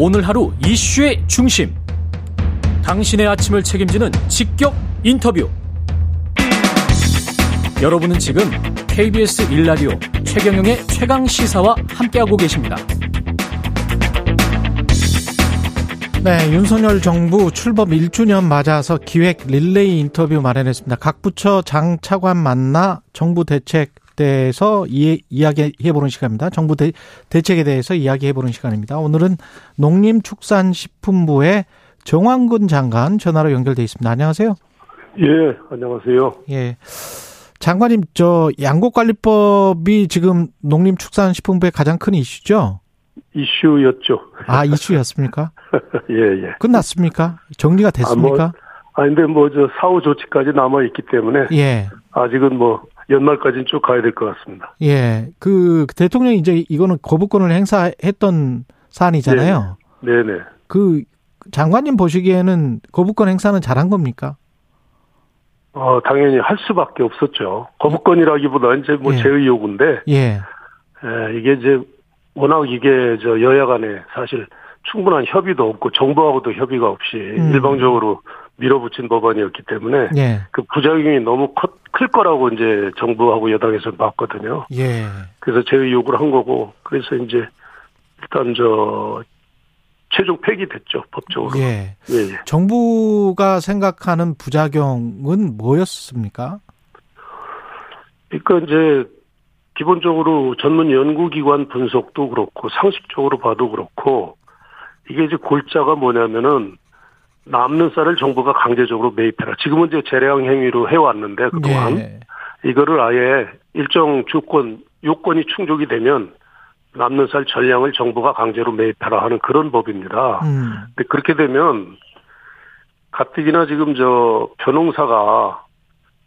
오늘 하루 이슈의 중심. 당신의 아침을 책임지는 직격 인터뷰. 여러분은 지금 KBS 일라디오 최경영의 최강 시사와 함께하고 계십니다. 네, 윤석열 정부 출범 1주년 맞아서 기획 릴레이 인터뷰 마련했습니다. 각 부처 장 차관 만나 정부 대책 대해서 이, 이야기해보는 시간입니다. 정부 대, 대책에 대해서 이야기해보는 시간입니다. 오늘은 농림축산식품부의 정황근 장관 전화로 연결돼 있습니다. 안녕하세요. 예, 안녕하세요. 예. 장관님, 저 양곡관리법이 지금 농림축산식품부의 가장 큰 이슈죠? 이슈였죠. 아, 이슈였습니까? 예, 예. 끝났습니까? 정리가 됐습니까? 아, 뭐, 아 근데 뭐 저 사후 조치까지 남아 있기 때문에 예. 아직은 뭐 연말까지는 쭉 가야 될 것 같습니다. 예. 그 대통령이 이제 이거는 거부권을 행사했던 사안이잖아요. 네, 네. 그 장관님 보시기에는 거부권 행사는 잘한 겁니까? 어, 당연히 할 수밖에 없었죠. 거부권이라기보다는 이제 뭐 예. 제의 요구인데, 예. 예, 이게 이제 워낙 이게 저 여야 간에 사실 충분한 협의도 없고 정부하고도 협의가 없이 음. 일방적으로 밀어붙인 법안이었기 때문에 예. 그 부작용이 너무 커- 클 거라고 이제 정부하고 여당에서 봤거든요. 예. 그래서 제의 요구를 한 거고 그래서 이제 일단 저 최종 폐기됐죠 법적으로. 예. 예, 예. 정부가 생각하는 부작용은 뭐였습니까? 그러니까 이제 기본적으로 전문 연구기관 분석도 그렇고 상식적으로 봐도 그렇고 이게 이제 골자가 뭐냐면은 남는 쌀을 정부가 강제적으로 매입해라. 지금은 이제 재량 행위로 해왔는데 그동안 예. 이거를 아예 일정 조건 요건이 충족이 되면 남는 쌀 전량을 정부가 강제로 매입하라 하는 그런 법입니다. 음. 근데 그렇게 되면 가뜩이나 지금 저 벼농사가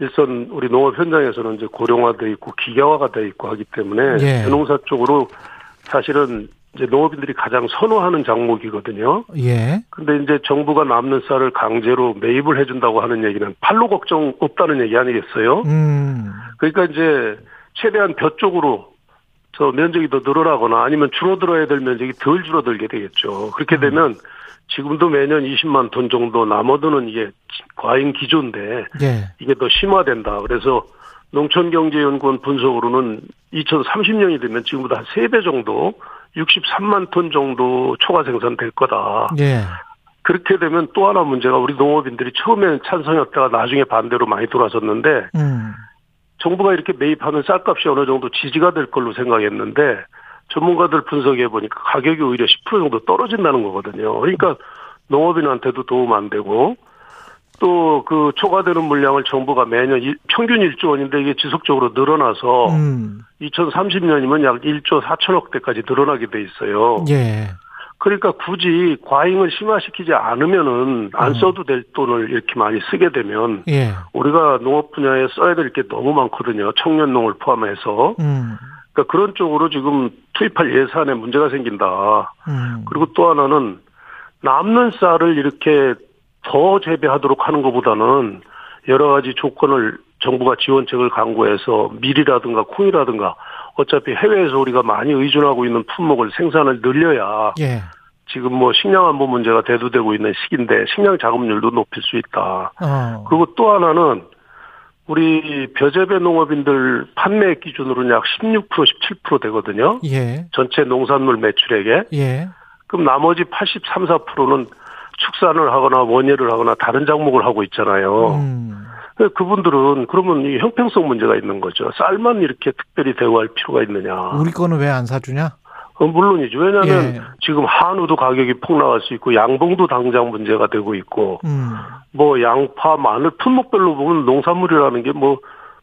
일선 우리 농업 현장에서는 이제 고령화돼 있고 기계화가 돼 있고 하기 때문에 예. 벼농사 쪽으로 사실은 이제 농업인들이 가장 선호하는 작목이거든요. 예. 근데 이제 정부가 남는 쌀을 강제로 매입을 해준다고 하는 얘기는 팔로 걱정 없다는 얘기 아니겠어요? 음. 그러니까 이제 최대한 벼 쪽으로 저 면적이 더 늘어나거나 아니면 줄어들어야 될 면적이 덜 줄어들게 되겠죠. 그렇게 되면 지금도 매년 20만 톤 정도 남아도는 이게 과잉 기조인데 예. 이게 더 심화된다. 그래서 농촌경제연구원 분석으로는 2030년이 되면 지금보다 한 3배 정도 63만 톤 정도 초과 생산될 거다. 예. 그렇게 되면 또 하나 문제가 우리 농업인들이 처음에는 찬성했다가 나중에 반대로 많이 돌아섰는데 음. 정부가 이렇게 매입하는 쌀값이 어느 정도 지지가 될 걸로 생각했는데 전문가들 분석해 보니까 가격이 오히려 10% 정도 떨어진다는 거거든요. 그러니까 농업인한테도 도움 안 되고 또 그 초과되는 물량을 정부가 매년 일- 평균 1조 원인데 이게 지속적으로 늘어나서 음. 2030년이면 약 1조 4천억 대까지 늘어나게 돼 있어요. 예. 그러니까 굳이 과잉을 심화시키지 않으면은 안 음. 써도 될 돈을 이렇게 많이 쓰게 되면 예. 우리가 농업 분야에 써야 될 게 너무 많거든요. 청년 농을 포함해서. 음. 그러니까 그런 쪽으로 지금 투입할 예산에 문제가 생긴다. 음. 그리고 또 하나는 남는 쌀을 이렇게 더 재배하도록 하는 것보다는 여러 가지 조건을 정부가 지원책을 강구해서 밀이라든가 콩이라든가 어차피 해외에서 우리가 많이 의존하고 있는 품목을 생산을 늘려야 예. 지금 뭐 식량 안보 문제가 대두되고 있는 시기인데 식량 자급률도 높일 수 있다. 어. 그리고 또 하나는 우리 벼재배 농업인들 판매 기준으로는 약 16% 17% 되거든요. 예. 전체 농산물 매출액에. 예. 그럼 나머지 83, 4%는 축산을 하거나 원예를 하거나 다른 작목을 하고 있잖아요. 음. 그분들은 그러면 이 형평성 문제가 있는 거죠. 쌀만 이렇게 특별히 대우할 필요가 있느냐. 우리 거는 왜 안 사주냐? 어, 물론이죠. 왜냐하면 예. 지금 한우도 가격이 폭락할 수 있고 양봉도 당장 문제가 되고 있고 음. 뭐 양파, 마늘 품목별로 보면 농산물이라는 게뭐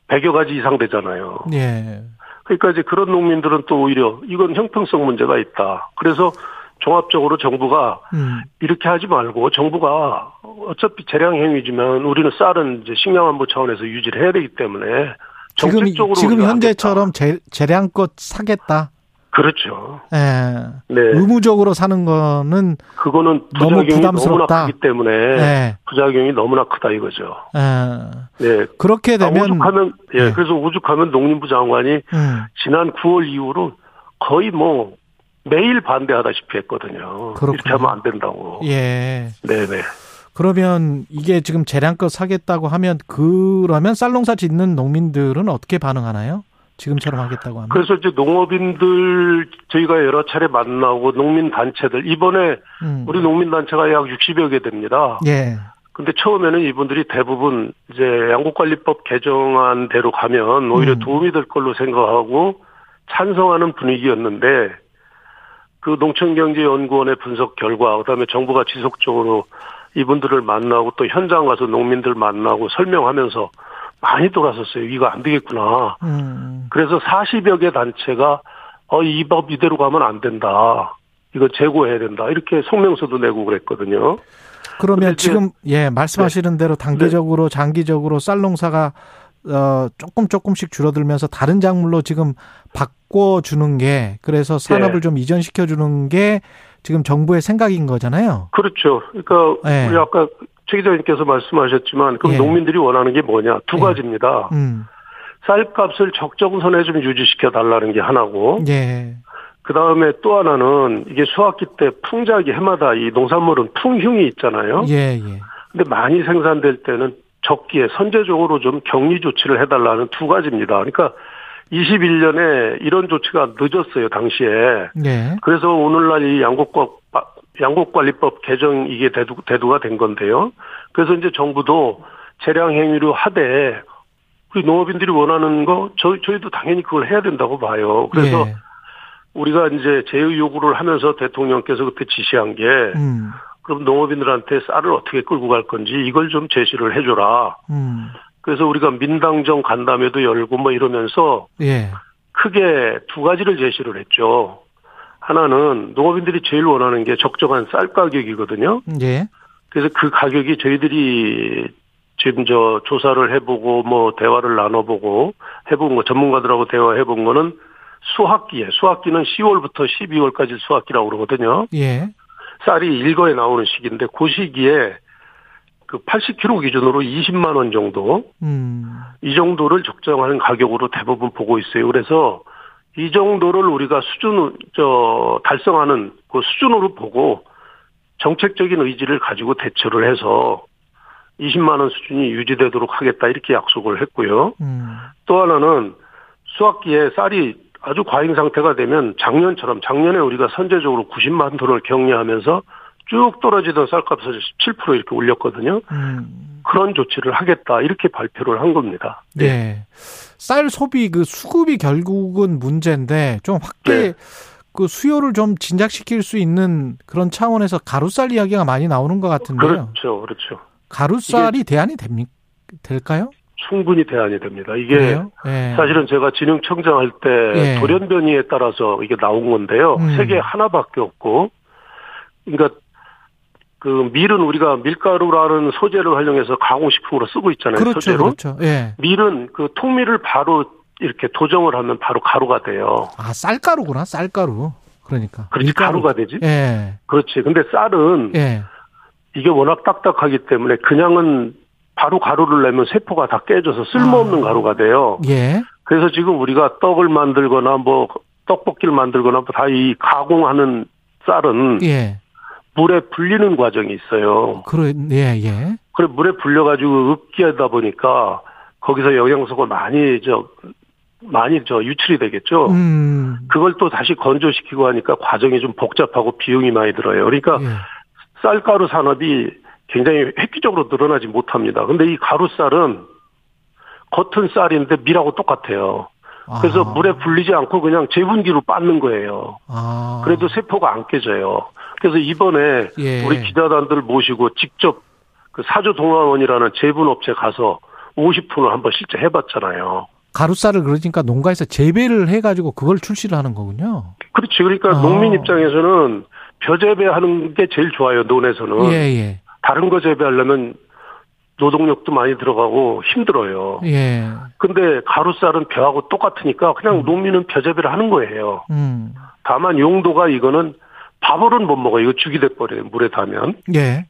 100여 가지 이상 되잖아요. 예. 그러니까 이제 그런 농민들은 또 오히려 이건 형평성 문제가 있다. 그래서 종합적으로 정부가 음. 이렇게 하지 말고 정부가 어차피 재량 행위지만 우리는 쌀은 이제 식량안보 차원에서 유지를 해야 되기 때문에 지금 정책적으로 지금 우리가 현재처럼 재, 재량껏 사겠다. 그렇죠. 예. 네. 의무적으로 사는 거는 그거는 너무 부작용이 부담스럽다. 너무나 크기 때문에 예. 부작용이 너무나 크다 이거죠. 예. 네. 그렇게 아, 되면 오죽하면 예, 네. 그래서 오죽하면 농림부 장관이 음. 지난 9월 이후로 거의 뭐 매일 반대하다시피 했거든요. 그렇군요. 이렇게 하면 안 된다고. 예. 네네. 그러면 이게 지금 재량껏 사겠다고 하면 그러면 쌀농사 짓는 농민들은 어떻게 반응하나요? 지금처럼 하겠다고 하면. 그래서 이제 농업인들 저희가 여러 차례 만나고 농민 단체들 이번에 음. 우리 농민 단체가 약 60여 개 됩니다. 예. 근데 처음에는 이분들이 대부분 이제 양국관리법 개정안대로 가면 오히려 음. 도움이 될 걸로 생각하고 찬성하는 분위기였는데 그 농촌경제연구원의 분석 결과 그다음에 정부가 지속적으로 이분들을 만나고 또 현장 가서 농민들 만나고 설명하면서 많이 돌아섰어요. 이거 안 되겠구나. 음. 그래서 40여 개 단체가 어, 이 법 이대로 가면 안 된다. 이거 재고해야 된다. 이렇게 성명서도 내고 그랬거든요. 그러면 지금 예 말씀하시는 대로 단기적으로 장기적으로 쌀 농사가 어 조금 조금씩 줄어들면서 다른 작물로 지금 바꿔 주는 게 그래서 산업을 네. 좀 이전시켜 주는 게 지금 정부의 생각인 거잖아요. 그렇죠. 그러니까 네. 우리 아까 최 기자님께서 말씀하셨지만 그럼 예. 농민들이 원하는 게 뭐냐? 두 예. 가지입니다. 음. 쌀값을 적정선에 좀 유지시켜 달라는 게 하나고 예. 그 다음에 또 하나는 이게 수확기 때 풍작이 해마다 이 농산물은 풍흉이 있잖아요. 예, 예. 근데 많이 생산될 때는 적기에 선제적으로 좀 격리 조치를 해달라는 두 가지입니다. 그러니까 21년에 이런 조치가 늦었어요, 당시에. 예. 그래서 오늘날 이 양곡과 양곡관리법 개정 이게 대두, 대두가 된 건데요. 그래서 이제 정부도 재량 행위로 하되 우리 농업인들이 원하는 거 저희 저희도 당연히 그걸 해야 된다고 봐요. 그래서 예. 우리가 이제 제의 요구를 하면서 대통령께서 그때 지시한 게 음. 그럼 농업인들한테 쌀을 어떻게 끌고 갈 건지 이걸 좀 제시를 해줘라. 음. 그래서 우리가 민당정 간담회도 열고 뭐 이러면서 예. 크게 두 가지를 제시를 했죠. 하나는 농업인들이 제일 원하는 게 적정한 쌀 가격이거든요. 예. 그래서 그 가격이 저희들이 지금 저 조사를 해보고 뭐 대화를 나눠보고 해본 거 전문가들하고 대화해본 거는 수확기에 수확기는 10월부터 12월까지 수확기라고 그러거든요. 예. 쌀이 일거에 나오는 시기인데 그 시기에 그 80kg 기준으로 20만 원 정도 음. 이 정도를 적정하는 가격으로 대부분 보고 있어요. 그래서 이 정도를 우리가 수준 저 달성하는 그 수준으로 보고 정책적인 의지를 가지고 대처를 해서 20만 원 수준이 유지되도록 하겠다 이렇게 약속을 했고요. 음. 또 하나는 수확기에 쌀이 아주 과잉 상태가 되면 작년처럼 작년에 우리가 선제적으로 90만 톤을 격리하면서 쭉 떨어지던 쌀값을 17% 이렇게 올렸거든요. 음. 그런 조치를 하겠다 이렇게 발표를 한 겁니다. 예. 쌀 소비 그 수급이 결국은 문제인데 좀 확대 네. 그 수요를 좀 진작시킬 수 있는 그런 차원에서 가루쌀 이야기가 많이 나오는 것 같은데요. 그렇죠, 그렇죠. 가루쌀이 대안이 됩니까? 될까요? 충분히 대안이 됩니다. 이게? 예. 사실은 제가 진흥청장 할때 예. 돌연변이에 따라서 이게 나온 건데요. 음. 세계 하나밖에 없고, 그러니까 그 밀은 우리가 밀가루라는 소재를 활용해서 가공식품으로 쓰고 있잖아요. 그렇죠, 소재로. 그렇죠. 예. 밀은 그 통밀을 바로 이렇게 도정을 하면 바로 가루가 돼요. 아 쌀가루구나, 쌀가루. 그러니까. 그렇지 밀가루. 가루가 되지. 예. 그렇지. 근데 쌀은 예. 이게 워낙 딱딱하기 때문에 그냥은 바로 가루를 내면 세포가 다 깨져서 쓸모없는 아. 가루가 돼요. 예. 그래서 지금 우리가 떡을 만들거나 뭐 떡볶이를 만들거나 다 이 가공하는 쌀은 예. 물에 불리는 과정이 있어요. 그래, 예, 예. 그래 물에 불려 가지고 읍기하다 보니까 거기서 영양소가 많이 저 많이 저 유출이 되겠죠. 음. 그걸 또 다시 건조시키고 하니까 과정이 좀 복잡하고 비용이 많이 들어요. 그러니까 예. 쌀가루 산업이 굉장히 획기적으로 늘어나지 못합니다. 근데 이 가루쌀은 겉은 쌀인데 밀하고 똑같아요. 그래서 아. 물에 불리지 않고 그냥 제분기로 빻는 거예요. 아. 그래도 세포가 안 깨져요. 그래서 이번에 예. 우리 기자단들 모시고 직접 그 사주 동화원이라는 제분업체 가서 50톤을 한번 실제 해봤잖아요. 가루쌀을 그러니까 농가에서 재배를 해가지고 그걸 출시를 하는 거군요. 그렇지. 그러니까 아. 농민 입장에서는 벼재배하는 게 제일 좋아요. 논에서는. 예, 예. 다른 거 재배하려면 노동력도 많이 들어가고 힘들어요. 예. 근데 가루쌀은 벼하고 똑같으니까 그냥 농민은 벼재배를 하는 거예요. 음. 다만 용도가 이거는 밥으로는 못 먹어요. 이거 죽이 돼버려요. 물에 닿으면. 예.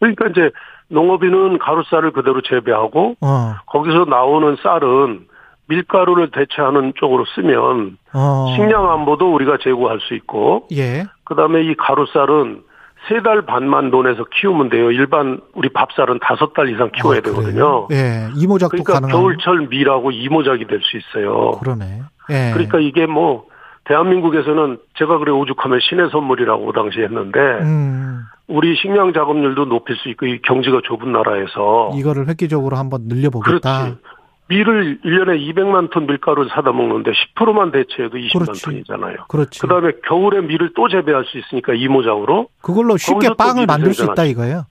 그러니까 이제 농업인은 가루쌀을 그대로 재배하고 어. 거기서 나오는 쌀은 밀가루를 대체하는 쪽으로 쓰면 어. 식량 안보도 우리가 제고할 수 있고 예. 그다음에 이 가루쌀은 세 달 반만 논에서 키우면 돼요. 일반 우리 밥쌀은 다섯 달 이상 키워야 아, 되거든요. 예. 이모작도 그러니까 가능한. 겨울철 밀하고 이모작이 될 수 있어요. 그러네. 예. 그러니까 이게 뭐 대한민국에서는 제가 그래 오죽하면 신의 선물이라고 그 당시 했는데 음. 우리 식량 작업률도 높일 수 있고 이 경지가 좁은 나라에서 이거를 획기적으로 한번 늘려보겠다. 그렇지. 밀을 1년에 200만 톤 밀가루를 사다 먹는데 10%만 대체해도 20만 그렇지. 톤이잖아요. 그렇지. 그다음에 겨울에 밀을 또 재배할 수 있으니까 이모작으로 그걸로 쉽게 빵을 만들 수 있다. 이거예요.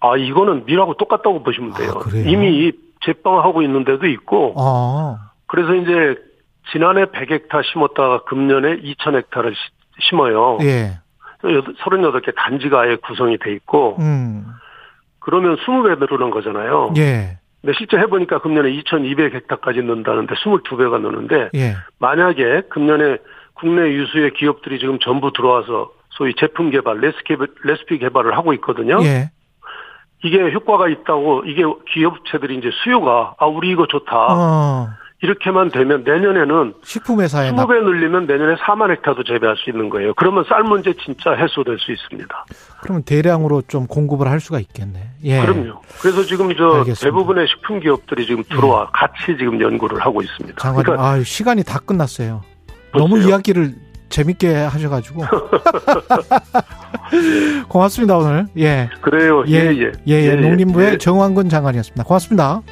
아 이거는 밀하고 똑같다고 보시면 돼요. 아, 그래요? 이미 제빵하고 있는 데도 있고 어. 그래서 이제 지난해 100헥타 심었다가 금년에 2000헥타를 심어요. 예. 38개 단지가 아예 구성이 돼 있고 음. 그러면 20배 늘어난 거잖아요. 예. 근데 실제 해보니까 금년에 2200헥타까지 는다는데 22배가 느는데 예. 만약에 금년에 국내 유수의 기업들이 지금 전부 들어와서 소위 제품 개발, 레시피, 레시피 개발을 하고 있거든요. 예. 이게 효과가 있다고 이게 기업체들이 이제 수요가 아 우리 이거 좋다 어. 이렇게만 되면 내년에는 식품회사에 나 20배 늘리면 내년에 4만 헥타도 재배할 수 있는 거예요. 그러면 쌀 문제 진짜 해소될 수 있습니다. 그러면 대량으로 좀 공급을 할 수가 있겠네. 예. 그럼요. 그래서 지금 저 알겠습니다. 대부분의 식품 기업들이 지금 들어와 같이 지금 연구를 하고 있습니다. 장관님, 그러니까 아 시간이 다 끝났어요. 벌써요? 너무 이야기를 재밌게 하셔가지고. 고맙습니다, 오늘. 예. 그래요. 예, 예, 예. 예, 예. 농림부의 예. 정황근 장관이었습니다. 고맙습니다.